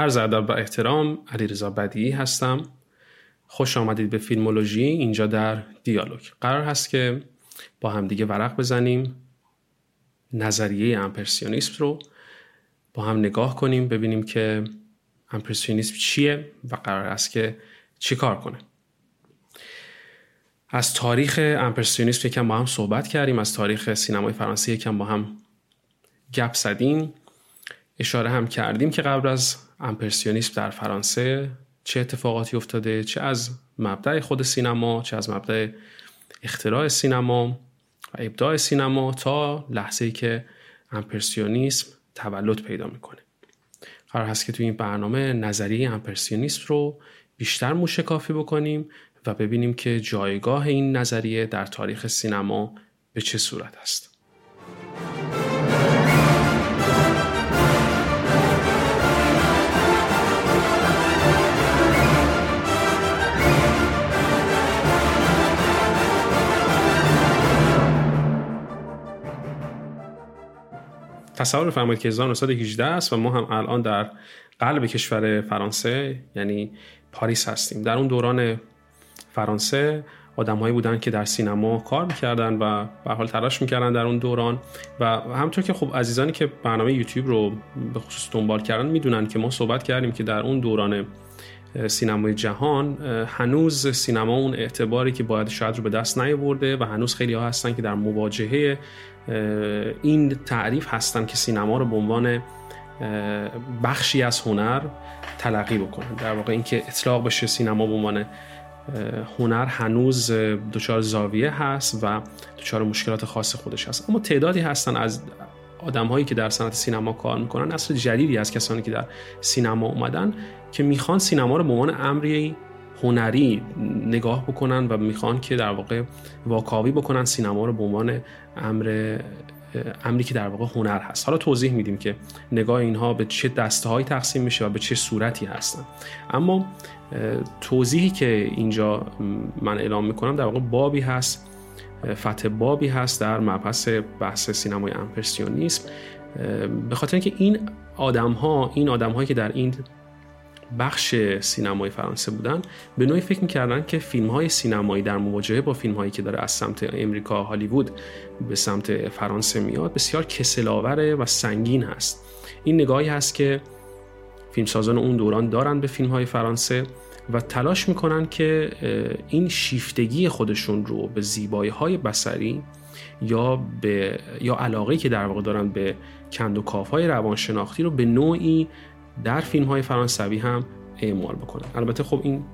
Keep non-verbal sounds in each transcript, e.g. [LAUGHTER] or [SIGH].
عرض ادب و احترام علیرضا بدیعی هستم. خوش آمدید به فیلمولوژی اینجا در دیالوگ. قرار هست که با همدیگه ورق بزنیم نظریه امپرسیونیسم رو با هم نگاه کنیم ببینیم که امپرسیونیسم چیه و قرار است که چی کار کنه. از تاریخ امپرسیونیسم یکم با هم صحبت کردیم از تاریخ سینمای فرانسه یکم با هم گپ زدیم. اشاره هم کردیم که قبل از امپرسیونیسم در فرانسه چه اتفاقاتی افتاده چه از مبدع خود سینما چه از مبدع اختراع سینما و ابداع سینما تا لحظه ای که امپرسیونیسم تولد پیدا می‌کنه. قرار هست که توی این برنامه نظریه امپرسیونیسم رو بیشتر موشکافی بکنیم و ببینیم که جایگاه این نظریه در تاریخ سینما به چه صورت است. تصور فرمایید که 1918 است و ما هم الان در قلب کشور فرانسه یعنی پاریس هستیم. در اون دوران فرانسه آدمهایی بودن که در سینما کار می‌کردن و به حال تلاش می‌کردن در اون دوران. و همطور که خب عزیزانی که برنامه یوتیوب رو به خصوص دنبال کردن می‌دونن که ما صحبت کردیم که در اون دوران سینمای جهان هنوز سینما اون اعتباری که باید شاید رو به دست نیاورده و هنوز خیلی ها هستن که در مواجهه این تعریف هستن که سینما رو به عنوان بخشی از هنر تلقی بکنن در واقع اینکه اطلاق بشه سینما به عنوان هنر هنوز دچار زاویه هست و دچار مشکلات خاص خودش هست. اما تعدادی هستن از آدم هایی که در صنعت سینما کار می‌کنن. اصل جدیدی از کسانی که در سینما اومدن که می‌خوان سینما رو به عنوان امری هنری نگاه بکنن و می‌خوان که در واقع واکاوی بکنن سینما رو به عنوان امر امری که در واقع هنر هست. حالا توضیح میدیم که نگاه اینها به چه دسته تقسیم میشه و به چه صورتی هستن. اما توضیحی که اینجا من اعلام می‌کنم در واقع بابی هست فتح بابی هست در مبحث بحث سینمای امپرسیونیسم. به خاطر اینکه این آدم ها این آدم هایی که در این بخش سینمای فرانسه بودن به نوعی فکر می‌کردن که فیلم های سینمایی در مواجهه با فیلم هایی که داره از سمت امریکا هالیوود به سمت فرانسه میاد بسیار کسلاوره و سنگین هست. این نگاهی هست که فیلمسازان اون دوران دارن به فیلم های فرانسه و تلاش می‌کنن که این شیفتگی خودشون رو به زیبایی های بسری یا به یا علاقه که در واقع دارن به کند و کاف های روانشناختی رو به نوعی در فیلم های فرانسوی هم اعمال بکنن البته خب این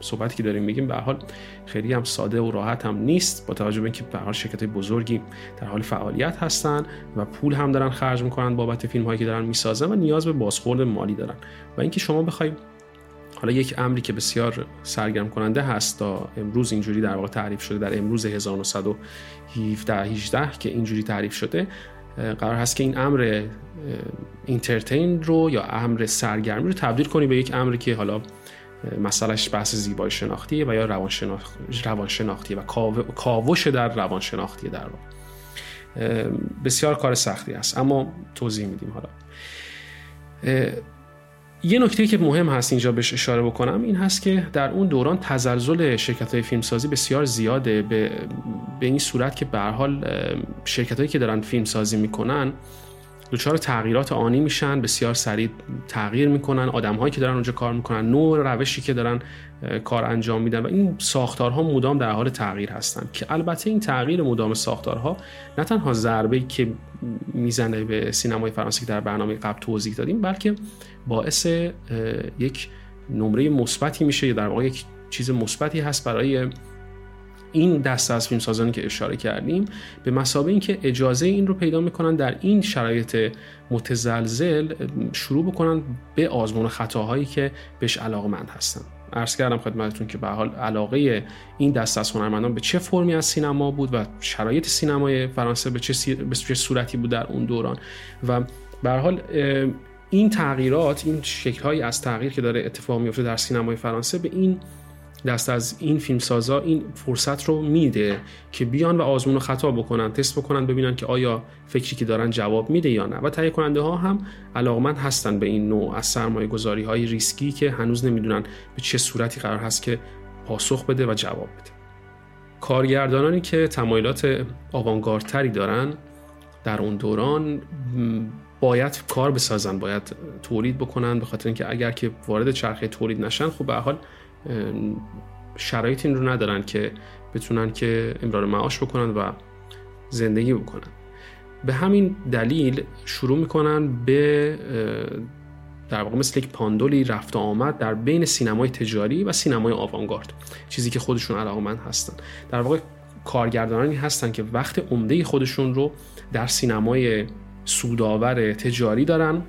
صحبتی که داریم میگیم به حال خیلی هم ساده و راحت هم نیست با توجه به اینکه به حال شرکت بزرگی در حال فعالیت هستن و پول هم دارن خرج می‌کنن بابت فیلم هایی که دارن می‌سازن و نیاز به بازخورد مالی دارن. و اینکه شما بخوای حالا یک امری که بسیار سرگرم کننده هست تا امروز اینجوری در واقع تعریف شده در امروز 1917 18 که اینجوری تعریف شده قرار هست که این امر اینترتین رو یا امر سرگرمی رو تبدیل کنی به یک امری که حالا مسئلهش بحث زیبایی شناختیه و یا روانشناختی و کاوش در روانشناختی در واقع. بسیار کار سختی است اما توضیح میدیم حالا. یه نکته که مهم هست اینجا بهش اشاره بکنم این هست که در اون دوران تزلزل شرکت های فیلمسازی بسیار زیاده. به, به این صورت که به حال شرکت هایی که دارن فیلمسازی می‌کنن دچار تغییرات آنی میشن بسیار سریع تغییر می‌کنن. آدم هایی که دارن اونجا کار می‌کنن نوع روشی که دارن کار انجام میدن و این ساختارها مدام در حال تغییر هستن. که البته این تغییر مدام ساختارها نه تنها ضربه که می‌زنه به سینمای فرانسه که در برنامه قبل توضیح دادیم بلکه باعث یک نمره مثبتی میشه یا در واقع یک چیز مثبتی هست برای این دسته از فیلم سازانی که اشاره کردیم به مسابقه اینکه اجازه این رو پیدا می‌کنن در این شرایط متزلزل شروع بکنن به آزمون خطاهایی که بهش علاقمند هستن. عرض کردم خدمتتون که به حال علاقه این دست از هنرمندان به چه فرمی از سینما بود و شرایط سینمای فرانسه به چه, به چه صورتی بود در اون دوران. و به حال این تغییرات این شکلهایی از تغییر که داره اتفاق میفته در سینمای فرانسه به این دست از این فیلمسازا این فرصت رو میده که بیان و آزمون و خطا بکنن تست بکنن ببینن که آیا فکری که دارن جواب میده یا نه. و تهیه کننده ها هم علاقمند هستن به این نوع از سرمایه گذاری های ریسکی که هنوز نمی‌دونن به چه صورتی قرار هست که پاسخ بده و جواب بده. کارگردانانی که تمایلات آوانگاردتری دارن در اون دوران باید کار بسازن باید تولید بکنن به خاطر اینکه اگر که وارد چرخه تولید نشن خب به حال شرایط این رو ندارن که بتونن که امرار معاش بکنن و زندگی بکنن. به همین دلیل شروع می‌کنن به در واقع مثل یک پاندولی رفت آمد در بین سینمای تجاری و سینمای آوانگارد چیزی که خودشون علاقمند هستن. در واقع کارگردانانی هستن که وقت عمده خودشون رو در سینمای سودآور تجاری دارن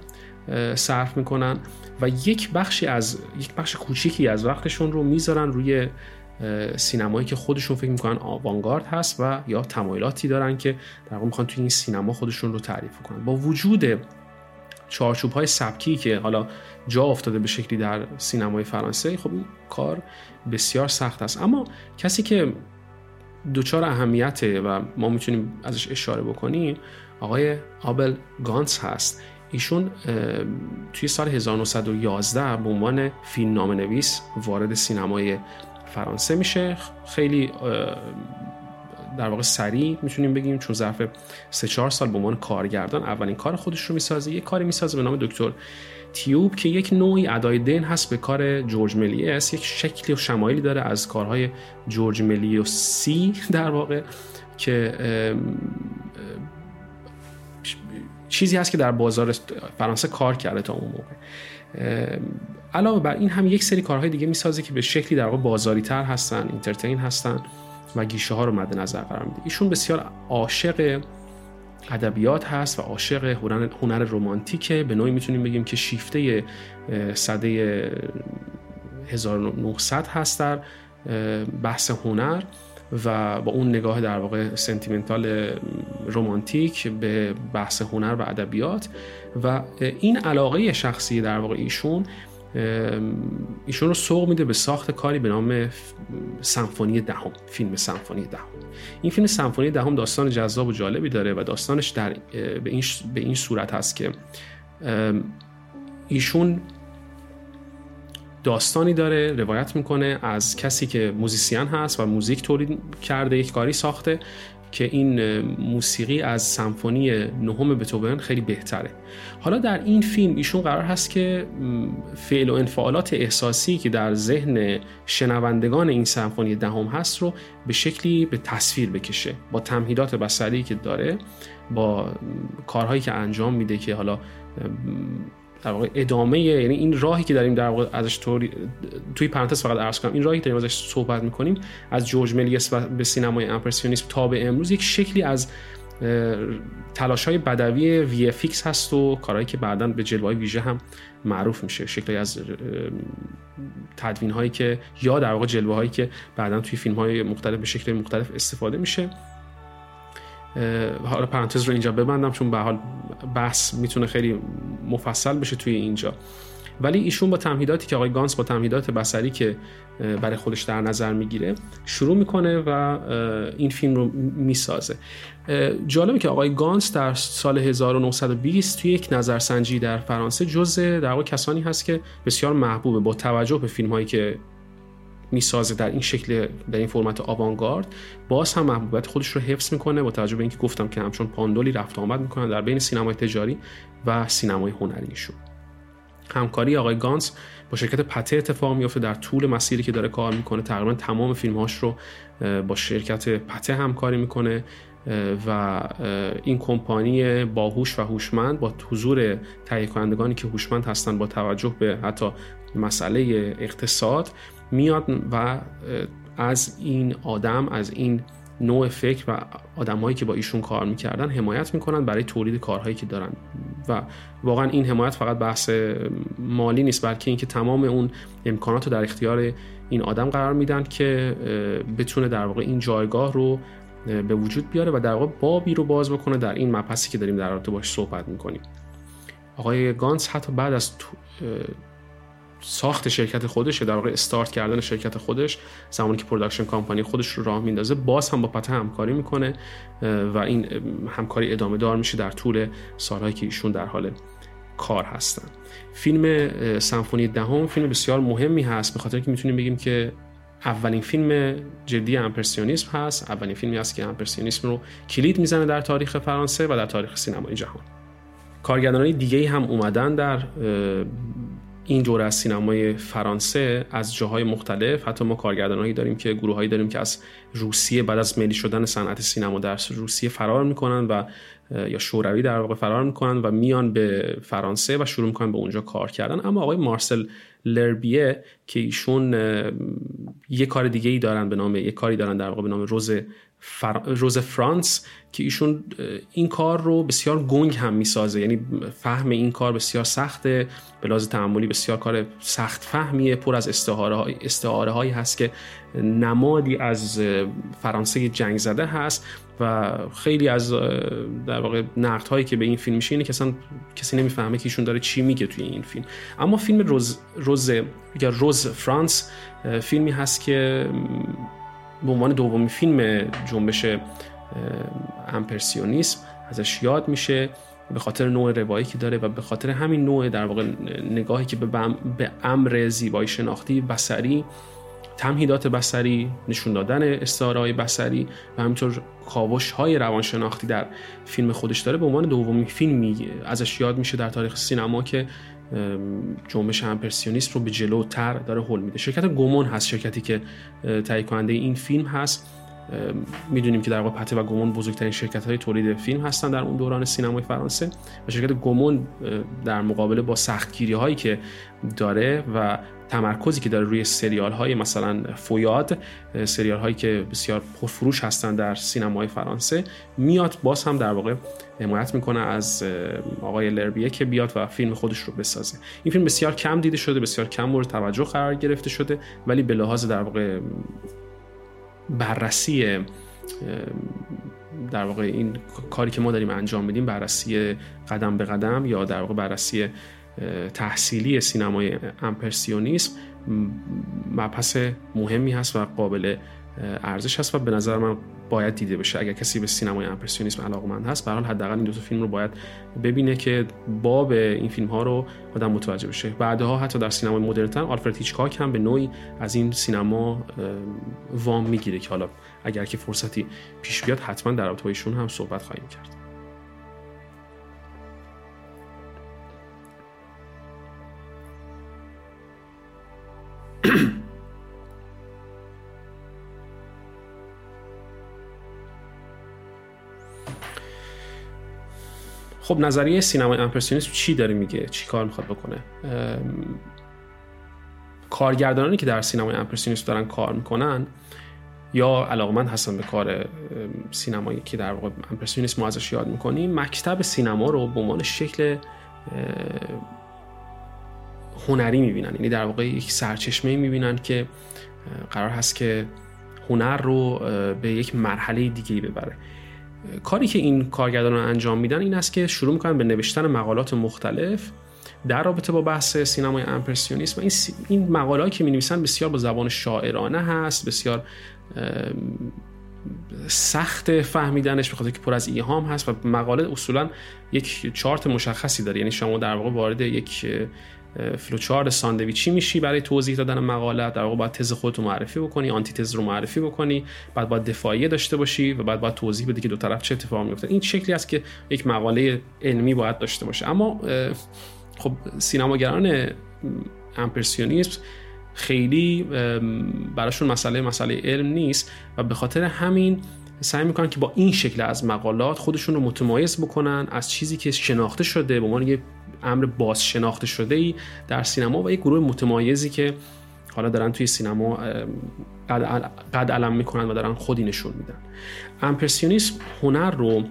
صرف می‌کنن. و یک بخشی از یک بخش کوچیکی از وقتشون رو می‌ذارن روی سینمایی که خودشون فکر می‌کنن آوانگارد هست و یا تمایلاتی دارن که در واقع می‌خوان توی این سینما خودشون رو تعریف کنن. با وجود چارچوب های سبکی که حالا جا افتاده به شکلی در سینمای فرانسه خب این کار بسیار سخت است. اما کسی که دوچار اهمیته و ما می‌تونیم ازش اشاره بکنیم آقای آبل گانس هست. ایشون توی سال 1911 به عنوان فیلم نام نویس وارد سینمای فرانسه میشه. خیلی در واقع سریع می‌تونیم بگیم چون ظرف 3 4 سال به عنوان کارگردان اولین کار خودش رو می‌سازه. یک کاری می‌سازه به نام دکتر تیوب که یک نوعی ادای دین هست به کار جورج ملیس یک شکلی و شمایلی داره از کارهای جورج سی در واقع که چیزی هست که در بازار فرانسه کار کرده تا اون موقع. علاوه بر این هم یک سری کارهای دیگه می‌سازه که به شکلی در واقع بازاری تر هستن اینترتین هستن و گیشه ها رو مد نظر قرار میده. ایشون بسیار عاشق ادبیات هست و عاشق هنر رمانتیکه. به نوعی می‌تونیم بگیم که شیفته صده 1900 هست در بحث هنر و با اون نگاه در واقع سنتیمنتال رومانتیک به بحث هنر و ادبیات و این علاقه شخصی در واقع ایشون ایشون رو سوق میده به ساخت کاری به نام سمفونی دهم فیلم سمفونی دهم. این فیلم سمفونی دهم داستان جذاب و جالبی داره و داستانش در به این, به این صورت هست که ایشون داستانی داره روایت می‌کنه از کسی که موزیسین هست و موزیک تولید کرده یک کاری ساخته که این موسیقی از سمفونی نهم بتوون خیلی بهتره. حالا در این فیلم ایشون قرار هست که فعل و انفعالات احساسی که در ذهن شنوندگان این سمفونی دهم هست رو به شکلی به تصویر بکشه. با تمهیدات بصری که داره با کارهایی که انجام میده که حالا در واقع ادامه یعنی این راهی که داریم در واقع ازش توی پرانتز فقط عرض کنم این راهی که داریم ازش صحبت می‌کنیم از جورج ملیس و به سینمای امپرسیونیسم تا به امروز یک شکلی از تلاش های بدوی وی فیکس هست و کارهایی که بعدا به جلوه ویژه هم معروف میشه. شکلی از تدوین هایی که یا در واقع جلوه هایی که بعدا توی فیلم های مختلف به شکل مختلف استفاده میشه. حالا پرانتز رو اینجا ببندم چون به حال بحث می‌تونه خیلی مفصل بشه توی اینجا. ولی ایشون با تمهیداتی که آقای گانس با تمهیدات بصری که برای خودش در نظر می‌گیره شروع می‌کنه و این فیلم رو می‌سازه. جالبه که آقای گانس در سال 1920 توی یک نظرسنجی در فرانسه جزء در واقع کسانی هست که بسیار محبوبه با توجه به فیلم هایی که می‌سازه در این شکل در این فرمت آوانگارد. باز هم محبوبیت خودش رو حفظ می‌کنه با توجه به اینکه گفتم که همچون پاندولی رفت آمد می‌کنن در بین سینمای تجاری و سینمای هنریشون. همکاری آقای گانس با شرکت پته اتفاق میافته در طول مسیری که داره کار می‌کنه. تقریبا تمام فیلمهاش رو با شرکت پته همکاری می‌کنه و این کمپانی باهوش و هوشمند با حضور تهیه کنندگانی که هوشمند هستند با توجه به حتی مسئله اقتصاد میاد و از این آدم از این نوع فکر و آدمهایی که با ایشون کار می‌کردن حمایت می‌کنن برای تولید کارهایی که دارن. و واقعا این حمایت فقط بحث مالی نیست بلکه اینکه تمام اون امکانات رو در اختیار این آدم قرار میدن که بتونه در واقع این جایگاه رو به وجود بیاره و در واقع بابی رو باز بکنه در این مبحثی که داریم در رابطه باش صحبت می‌کنیم. آقای گانس حتی بعد از ساخت شرکت خودش در واقع استارت کردن شرکت خودش زمانی که production company خودش رو راه میندازه باز هم با پاته همکاری می‌کنه و این همکاری ادامه دار میشه در طول سالهایی که ایشون در حال کار هستن. فیلم سمفونی دهم فیلم بسیار مهمی هست به خاطر که می‌تونیم بگیم که اولین فیلم جدی امپرسیونیسم هست اولین فیلمی هست که امپرسیونیسم رو کلید می‌زنه در تاریخ فرانسه و در تاریخ سینمای جهان. کارگردانای دیگه هم اومدن در این دوره از سینمای فرانسه از جاهای مختلف حتی ما کارگردانهایی داریم که گروههایی داریم که از روسیه بعد از ملی شدن صنعت سینما در روسیه فرار می‌کنن و یا شوروی در واقع فرار می‌کنن و میان به فرانسه و شروع می‌کنن به اونجا کار کردن. اما آقای مارسل لربیه که ایشون یه کار دیگه ای دارن به نام یه کاری دارن در واقع به نام روز روز فرانس که ایشون این کار رو بسیار گنگ هم می‌سازه. یعنی فهم این کار بسیار سخته. به لحاظ تعملی بسیار کار سخت فهمیه. پر از استعاره, استعاره هایی هست که نمادی از فرانسه جنگ زده هست و خیلی از در واقع نقد هایی که به این فیلم میشه اینه که اصلا کسی نمی‌فهمه که ایشون داره چی میگه توی این فیلم. اما فیلم روز روز یا روز فرانس فیلمی هست که به عنوان دومین فیلم جنبش امپرسیونیسم ازش یاد میشه به خاطر نوع روایی که داره و به خاطر همین نوع در واقع نگاهی که به امر زیبایی شناختی بسری تمهیدات بسری نشون دادن استعاره بسری و همینطور کاوش های روانشناختی در فیلم خودش داره به عنوان دومین فیلمی ازش یاد میشه در تاریخ سینما که جنبش امپرسیونیست رو به جلوتر داره هل میده. شرکت گومون هست شرکتی که تهیه کننده این فیلم هست. می‌دونیم که در واقع پته و گومون بزرگترین شرکت های تولید فیلم هستن در اون دوران سینمای فرانسه و شرکت گومون در مقابله با سختگیری هایی که داره و تمرکزی که داره روی سریال های مثلا فویاد سریال هایی که بسیار پرفروش هستن در سینمای فرانسه میاد باز هم در واقع حمایت می‌کنه از آقای لربیه که بیاد و فیلم خودش رو بسازه. این فیلم بسیار کم دیده شده بسیار کم مورد توجه قرار گرفته شده ولی به لحاظ در واقع بررسی در واقع این کاری که ما داریم انجام میدیم بررسی قدم به قدم یا در واقع بررسی تحصیلی سینمای امپرسیونیسم مبحث مهمی هست و قابل ارزش هست و به نظر من باید دیده بشه. اگر کسی به سینمای امپرسیونیسم علاقمند هست به حداقل این دو تا فیلم رو باید ببینه که باب این فیلم ها رو آدم متوجه بشه. بعدها حتی در سینمای مدرن آلفرد هیچکاک هم به نوعی از این سینما وام می‌گیره که حالا اگر که فرصتی پیش بیاد حتما در رابطه هم صحبت خواهیم کرد. [CLEARS THROAT] خب نظریه سینمای امپرسیونیسم چی داره میگه؟ چی کار می‌خواد بکنه؟ کارگردانانی که در سینمای امپرسیونیسم دارن کار می‌کنن یا علاقمند هستن به کار سینمایی که در واقع امپرسیونیسم ما ازش یاد می‌کنیم مکتب سینما رو به عنوان شکل هنری می‌بینن. یعنی در واقع یک سرچشمه می‌بینن که قرار هست که هنر رو به یک مرحله دیگه ببره. کاری که این کارگردانان انجام میدن این است که شروع می‌کنن به نوشتن مقالات مختلف در رابطه با بحث سینمای امپرسیونیسم. این, سی... این مقالهایی که می نویسن بسیار با زبان شاعرانه هست بسیار سخت فهمیدنش بخاطر که پر از ایهام هست و مقاله اصولا یک چارت مشخصی داره. یعنی شما در واقع وارد یک فلوچارت ساندویچی میشی برای توضیح دادن مقاله. در واقع باید تز خودت رو معرفی بکنی آنتی تز رو معرفی بکنی. بعد باید دفاعیه داشته باشی و بعد باید توضیح بدی که دو طرف چه اتفاقی میفته این شکلی است که یک مقاله علمی باید داشته باشه. اما خب سینماگران امپرسیونیسم خیلی براشون مسئله مسئله علم نیست و به خاطر همین سعی می‌کنن که با این شکل از مقالات خودشون رو متمایز بکنن از چیزی که شناخته شده به عنوان یه امر باز شناخته شده ای در سینما و یک گروه متمایزی که حالا دارن توی سینما قد علم می‌کنن و دارن خودی نشون میدن. امپرسیونیسم هنر رو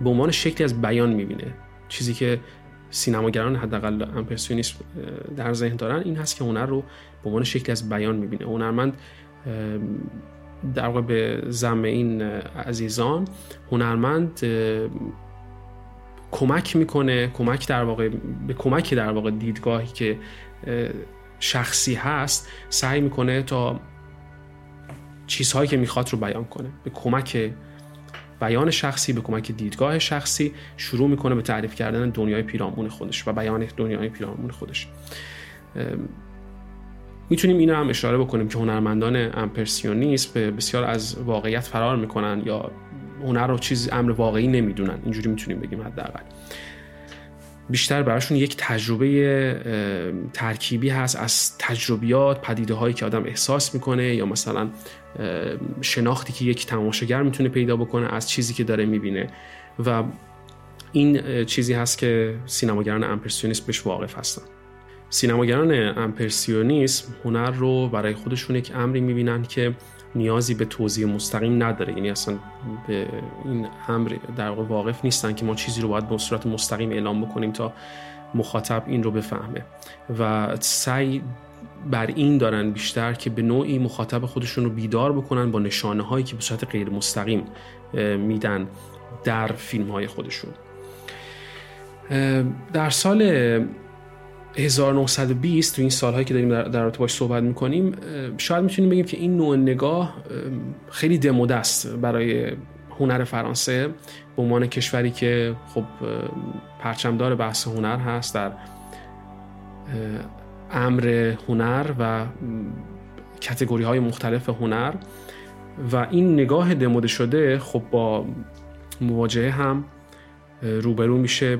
به عنوان شکلی از بیان می‌بینه. چیزی که سینماگران حداقل امپرسیونیسم در ذهن دارن. این هست که هنر رو به عنوان شکلی از بیان می‌بینه. هنرمند در واقع به زم این عزیزان هنرمند کمک می‌کنه کمک در واقع به کمک در واقع دیدگاهی که شخصی هست سعی می‌کنه تا چیزهایی که می‌خواد رو بیان کنه. به کمک بیان شخصی به کمک دیدگاه شخصی شروع می‌کنه به تعریف کردن دنیای پیرامون خودش و بیان دنیای پیرامون خودش. می‌تونیم این هم اشاره بکنیم که هنرمندان امپرسیونیست به بسیار از واقعیت فرار می‌کنن یا هنر رو چیز امر واقعی نمی‌دونن. اینجوری می‌تونیم بگیم حداقل. بیشتر براشون یک تجربه ترکیبی هست از تجربیات پدیده هایی که آدم احساس می‌کنه یا مثلا شناختی که یک تماشاگر می‌تونه پیدا بکنه از چیزی که داره می‌بینه. و این چیزی هست که سینماگران امپرسیونیسم بهش واقف هستن. سینماگران امپرسیونیسم هنر رو برای خودشون یک امری می‌بینن که نیازی به توضیح مستقیم نداره. یعنی اصلا به این امر در واقع واقف نیستن که ما چیزی رو باید به صورت مستقیم اعلام بکنیم تا مخاطب این رو بفهمه. و سعی بر این دارن بیشتر که به نوعی مخاطب خودشون رو بیدار بکنن با نشانه هایی که به صورت غیر مستقیم میدن در فیلم های خودشون در سال 1920 تو این سالهایی که داریم در رابطه باش صحبت می‌کنیم شاید می‌تونیم بگیم که این نوع نگاه خیلی دموده است برای هنر فرانسه به عنوان کشوری که خب پرچمدار بحث هنر هست در امر هنر و کتگوری های مختلف هنر و این نگاه دموده شده خب با مواجهه هم روبرو میشه.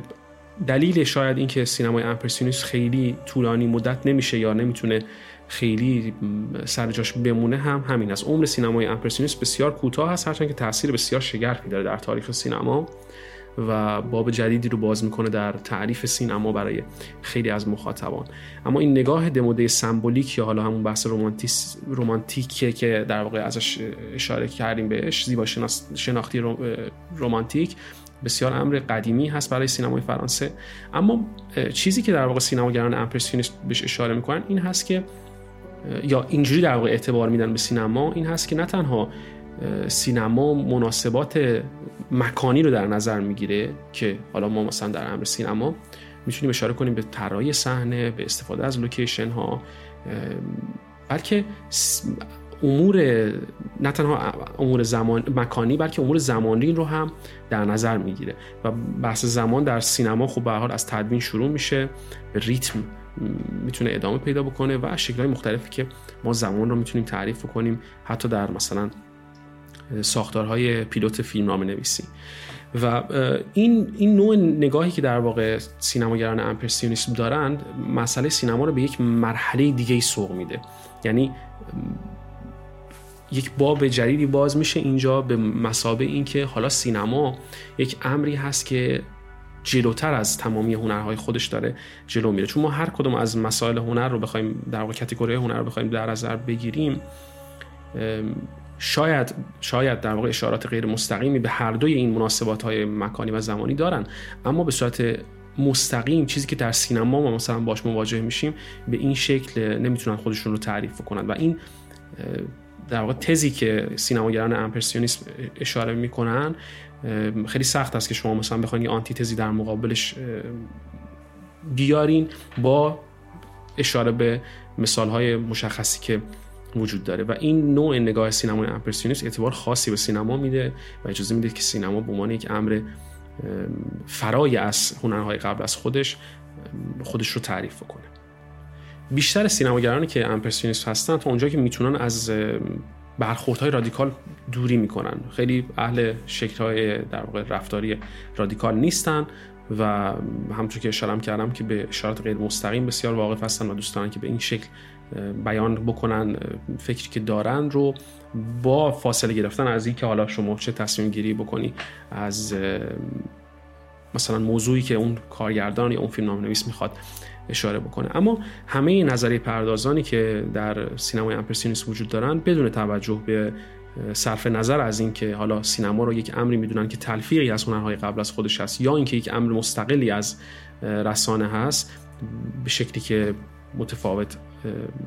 دلیل شاید اینکه سینمای امپرسیونیست خیلی طولانی مدت نمیشه یا نمی‌تونه خیلی سر جاش بمونه هم همین است. عمر سینمای امپرسیونیست بسیار کوتاه هست هرچند که تاثیر بسیار شگرفی داره در تاریخ سینما و باب جدیدی رو باز می‌کنه در تعریف سینما برای خیلی از مخاطبان. اما این نگاه دموده سمبولیک یا حالا همون بحث رومانتیکه که در واقع ازش اشاره کردیم بهش زیبا شناختی رومانتیک بسیار امر قدیمی هست برای سینمای فرانسه. اما چیزی که در واقع سینماگران امپرسیونیست بهش اشاره می‌کنن این هست که یا اینجوری در واقع اعتبار میدن به سینما این هست که نه تنها سینما مناسبات مکانی رو در نظر می‌گیره که حالا ما مثلا در امر سینما می‌تونیم اشاره کنیم به طراحی صحنه به استفاده از لوکیشن ها بلکه امور نه تنها امور زمان مکانی بلکه امور زمانی رو هم در نظر می‌گیره. و بحث زمان در سینما خب به حال از تدوین شروع میشه به ریتم می‌تونه ادامه پیدا بکنه و شکلهای مختلفی که ما زمان رو می‌تونیم تعریف کنیم حتی در مثلا ساختارهای پیلوت فیلم نام نویسی و این این نوع نگاهی که در واقع سینماگران امپرسیونیسم دارند مسئله سینما رو به یک مرحله دیگه سوق میده. یعنی یک باب جدیدی باز میشه اینجا به مسابه اینکه حالا سینما یک امری هست که جلوتر از تمامی هنرهای خودش داره جلو میره. چون ما هر کدوم از مسائل هنر رو بخوایم در واقع کاتگوری هنر رو بخوایم در نظر بگیریم شاید شاید در واقع اشارات غیر مستقیمی به هر دوی این مناسبات های مکانی و زمانی دارن. اما به صورت مستقیم چیزی که در سینما ما مثلا باش مواجه میشیم به این شکل نمی‌تونن خودشون رو تعریف کنند و این در واقع تزی که سینماگران امپرسیونیسم اشاره می‌کنن خیلی سخت است که شما مثلا بخواید یه آنتی تزی در مقابلش بیارین با اشاره به مثال های مشخصی که وجود داره. و این نوع نگاه سینمای امپرسیونیسم اعتبار خاصی به سینما میده و اجازه میده که سینما به عنوان یک امر فرای از هنرهای قبل از خودش خودش رو تعریف کنه بیشتر سینماگرانی که امپرسیونیست هستن تا اونجا که می‌تونن از برخوردهای رادیکال دوری می‌کنن. خیلی اهل شکلهای در واقع رفتاری رادیکال نیستن و همونطور که اشاره کردم که به اشارات غیر مستقیم بسیار واقف هستن و دوست دارن که به این شکل بیان بکنن فکری که دارن رو با فاصله گرفتن از اینکه حالا شما چه تصمیم گیری بکنی از مثلا موضوعی که اون کارگردان یا اون فیلم نویس می‌خواد. اشاره بکنه. اما همه نظریه پردازانی که در سینمای امپرسیونیست وجود دارن بدون توجه به صرف نظر از اینکه حالا سینما رو یک امری می‌دونن که تلفیقی از هنرهای قبل از خودش هست یا اینکه یک امر مستقلی از رسانه هست به شکلی که متفاوت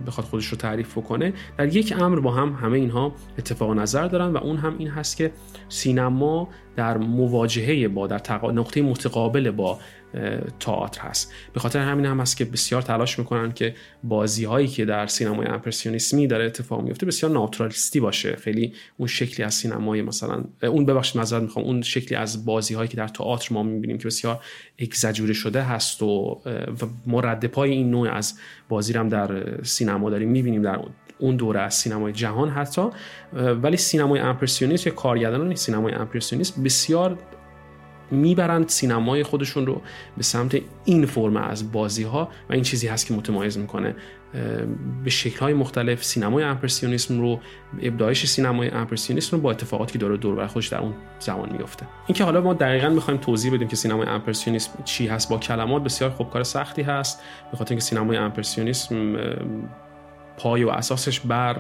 بخواد خودش رو تعریف بکنه در یک امر با هم همه اینها اتفاق نظر دارن و اون هم این هست که سینما در مواجهه با در نقطه متقابل با تئاتر هست. به خاطر همین هم هست که بسیار تلاش می‌کنن که بازی هایی که در سینمای امپرسیونیسمی داره اتفاق میفته بسیار ناتورالیستی باشه. خیلی اون شکلی از سینمای مثلا اون ببخشید معذرت می‌خوام اون شکلی از بازی هایی که در تئاتر ما می‌بینیم که بسیار اگزاجوره شده هست و, و رد پای این نوع از بازی هم در سینما داریم می‌بینیم در اون دوره از سینمای جهان حتی. ولی سینمای امپرسیونیست یا کارگردانان سینمای امپرسیونیست بسیار می‌برند سینمای خودشون رو به سمت این فرم از بازی ها و این چیزی هست که متمایز می‌کنه. به شکل های مختلف سینمای امپرسیونیسم رو ابداعش سینمای امپرسیونیسم رو با اتفاقاتی که داره دور بر خودش در اون زمان میفته اینکه حالا ما دقیقا می‌خوایم توضیح بدیم که سینمای امپرسیونیسم چی هست با کلمات بسیار خوب کار سختی هست به خاطر اینکه سینمای امپرسیونیسم پای و اساسش بر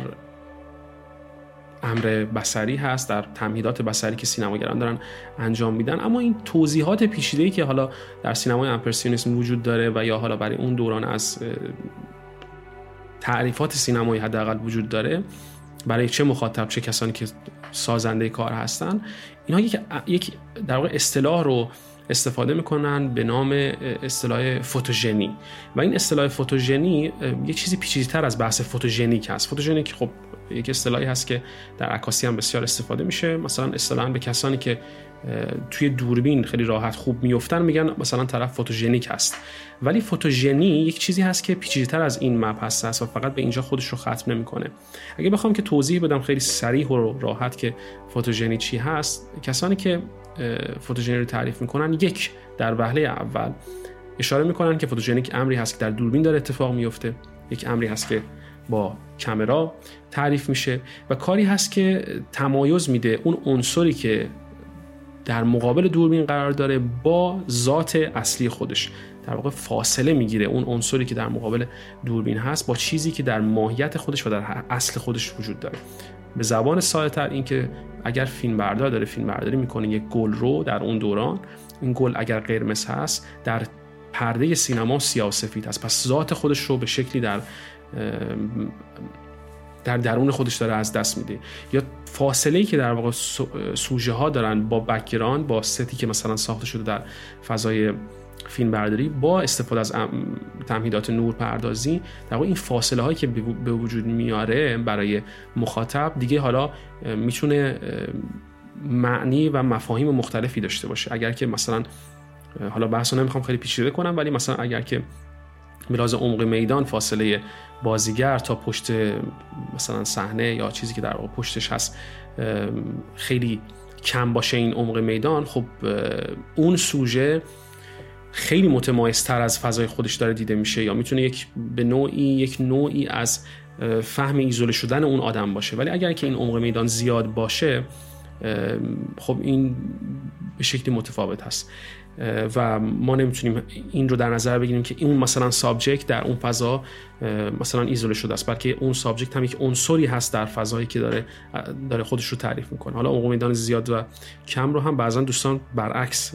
امر بسری هست در تمهیدات بسری که سینماگران دارن انجام میدن. اما این توضیحات پیچیده‌ای که حالا در سینمای امپرسیونیسم وجود داره و یا حالا برای اون دوران از تعریفات سینمایی حداقل وجود داره برای چه مخاطب چه کسانی که سازنده کار هستن اینها یک در واقع اصطلاح رو استفاده می‌کنن به نام اصطلاح فوتوژنی. و این اصطلاح فوتوژنی یک چیزی پیچیده‌تر از بحث فوتوژنیک هست. فوتوژنیک خب یک اصطلاحی هست که در عکاسی هم بسیار استفاده میشه. مثلا اصطلاحا به کسانی که توی دوربین خیلی راحت خوب میفتن میگن مثلا طرف فوتوژنیک هست. ولی فوتوژنی یک چیزی هست که پیچیده‌تر از این مبحث هست و فقط به اینجا خودش رو ختم نمی‌کنه. اگه بخوام که توضیح بدم خیلی سریح و راحت که فوتوژنی چی هست کسانی که فوتوژنی رو تعریف می‌کنن یک در وهله اول اشاره می‌کنن که فوتوژنیک امری هست که در دوربین داره اتفاق میفته یک امری هست که با کامرا تعریف میشه و کاری هست که تمایز میده اون عنصری که در مقابل دوربین قرار داره با ذات اصلی خودش. در واقع فاصله می‌گیره اون عنصری که در مقابل دوربین هست با چیزی که در ماهیت خودش و در اصل خودش وجود داره. به زبان ساده تر این که اگر فیلم بردار داره فیلم برداری می‌کنه یک گل رو در اون دوران. این گل اگر قرمز هست در پرده سینما سیاه و سفید هست. پس ذات خودش رو به شکلی در در درون خودش داره از دست میده. یا فاصله ای که در واقع سوژه ها دارن با background با ستی که مثلا ساخته شده در فضای فیلم برداری با استفاده از تمهیدات نور پردازی در واقع این فاصله هایی که به وجود میاره برای مخاطب دیگه حالا می‌تونه معنی و مفاهیم مختلفی داشته باشه. اگر که مثلا حالا بحث نمی‌خوام خیلی پیچیده کنم ولی مثلا اگر که میراز عمق میدان فاصله بازیگر تا پشت مثلا صحنه یا چیزی که در واقع پشتش هست خیلی کم باشه این عمق میدان. خب اون سوژه خیلی متمایزتر از فضای خودش داره دیده میشه یا می‌تونه یک به نوعی یک نوعی از فهم ایزوله شدن اون آدم باشه. ولی اگر که این عمق میدان زیاد باشه خب این به شکلی متفاوت هست. و ما نمی‌تونیم این رو در نظر بگیریم که اون مثلا subject در اون فضا مثلا ایزوله شده است بلکه اون subject هم یک عنصری هست در فضایی که داره داره خودش رو تعریف می‌کنه. حالا میدان زیاد و کم رو هم بعضا دوستان برعکس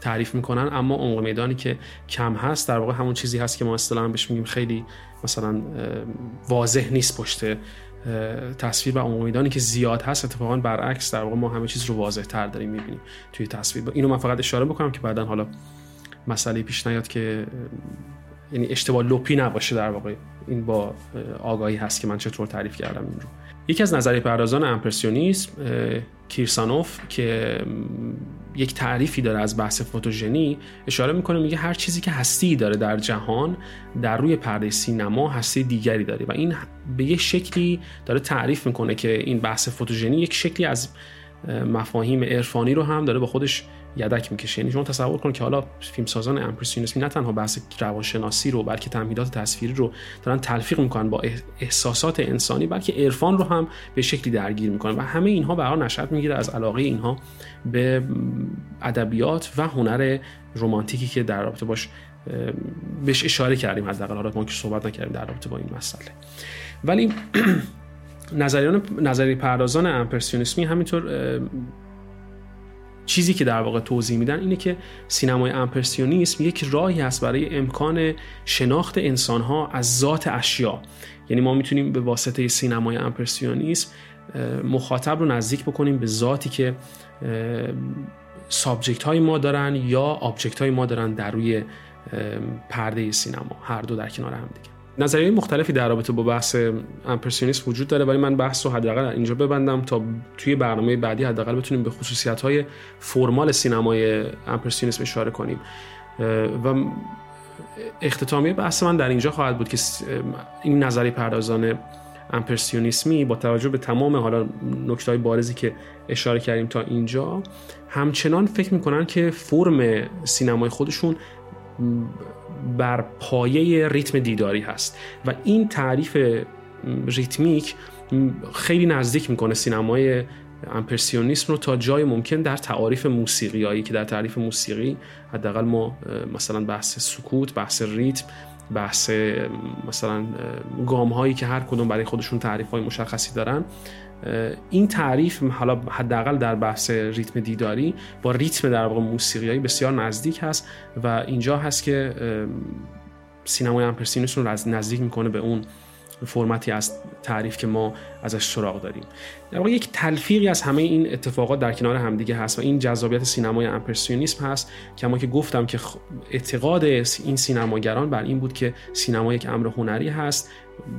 تعریف می‌کنن اما عمق میدانی که کم هست در واقع همون چیزی هست که ما اصطلاحا بهش میگیم خیلی مثلا واضح نیست پشت تصویر و عمق میدانی که زیاد هست اتفاقا برعکس در واقع ما همه چیز رو واضح تر داریم می‌بینیم توی تصویر. اینو من فقط اشاره بکنم که بعدا حالا مسئله پیش نیاد که یعنی اشتباه لپی نباشه در واقع. این با آگاهی هست که من چطور تعریف کردم این رو. یکی از نظری پردازان امپرسیونیسم کیرسانوف که یک تعریفی داره از بحث فوتوژنی اشاره می‌کنه میگه هر چیزی که هستی داره در جهان در روی پرده سینما هستی دیگری داره و این به یک شکلی داره تعریف می‌کنه که این بحث فوتوژنی یک شکلی از مفاهیم عرفانی رو هم داره با خودش یدک می‌کشه. یعنی شما تصور کن که حالا فیلمسازان امپرسیونیسم نه تنها بحث روانشناسی رو بلکه تمهیدات تصویری رو دارن تلفیق می‌کنن با احساسات انسانی بلکه عرفان رو هم به شکلی درگیر می‌کنن. و همه اینها به نشأت می‌گیره از علاقه اینها به ادبیات و هنر رمانتیکی که در رابطه باش بهش اشاره کردیم حداقل. حالا ما که صحبت نکردیم در رابطه با این مسئله. ولی [CLEARS THROAT] نظریان نظری پردازان امپرسیونیسمی همینطور چیزی که در واقع توضیح میدن اینه که سینمای امپرسیونیسم یک راهی است برای امکان شناخت انسانها از ذات اشیا. یعنی ما می‌تونیم به واسطه سینمای امپرسیونیسم مخاطب رو نزدیک بکنیم به ذاتی که subject های ما دارن یا object های ما دارن در روی پرده سینما هر دو در کنار هم دیگه. نظریه مختلفی در رابطه با بحث امپرسیونیسم وجود داره ولی من بحث رو حداقل اینجا ببندم تا توی برنامه بعدی حداقل بتونیم به خصوصیت های فرمال سینمای امپرسیونیسم اشاره کنیم. و اختتامیه بحث من در اینجا خواهد بود که این نظری پردازان امپرسیونیسمی با توجه به تمام حالا نکته های بارزی که اشاره کردیم تا اینجا همچنان فکر می‌کنن که فرم سینمای خودشون بر پایه ریتم دیداری هست. و این تعریف ریتمیک خیلی نزدیک می‌کنه سینمای امپرسیونیسم رو تا جای ممکن در تعاریف موسیقیایی که در تعریف موسیقی حداقل ما مثلا بحث سکوت بحث ریتم بحث مثلا گام هایی که هر کدوم برای خودشون تعریف های مشخصی دارن این تعریف حالا حداقل در بحث ریتم دیداری با ریتم در واقع موسیقیایی بسیار نزدیک هست و اینجا هست که سینمای امپرسیونیسم رو نزدیک می‌کنه به اون فرمتی از تعریف که ما ازش سراغ داریم. در واقع یک تلفیقی از همه این اتفاقات در کنار همدیگه هست و این جذابیت سینمای امپرسیونیسم هست. که که گفتم که اعتقاد این سینماگران بر این بود که سینما یک امر هنری هست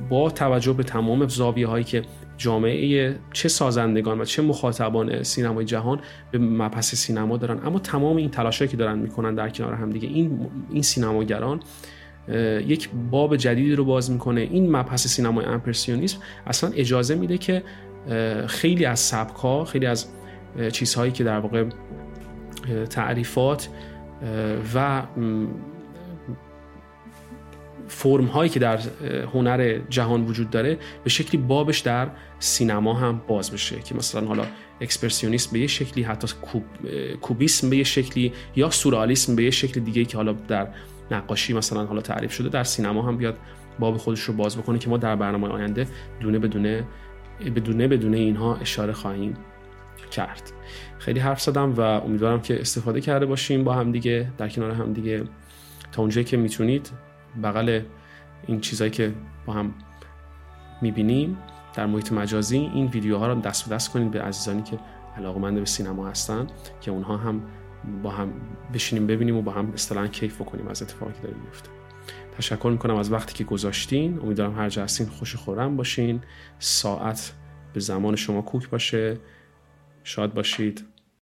با توجه به تمام زاویه هایی که جامعه چه سازندگان و چه مخاطبان سینمای جهان به مبحث سینما دارن اما تمام این تلاشایی که دارن می‌کنن در کنار همدیگه این این سینماگران یک باب جدیدی رو باز می‌کنه. این مبحث سینمای امپرسیونیسم اصلا اجازه میده که خیلی از سبک ها خیلی از چیزهایی که در واقع تعریفات و فرم هایی که در هنر جهان وجود داره به شکلی بابش در سینما هم باز بشه که مثلا حالا اکسپرسیونیسم به یه شکلی حتی کوب، کوبیسم به یه شکلی یا سورالیسم به یه شکل دیگه که حالا در نقاشی مثلا حالا تعریف شده در سینما هم بیاد باب خودش رو باز بکنه که ما در برنامه آینده دونه بدونه بدونه بدونه اینها اشاره خواهیم کرد. خیلی حرف زدم و امیدوارم که استفاده کرده باشیم با هم دیگه در کنار هم دیگه. تا اونجایی که می‌تونید بغل این چیزهایی که با هم می‌بینیم در محیط مجازی این ویدیوها رو دست به دست کنید به عزیزانی که علاقمند به سینما هستن که اونها هم با هم بشینیم ببینیم و با هم اصطلاحا کیف بکنیم از اتفاقی که داره میفته تشکر می‌کنم از وقتی که گذاشتین. امیدوارم هر جا هستین خوش خورم باشین. ساعت به زمان شما کوک باشه. شاد باشید.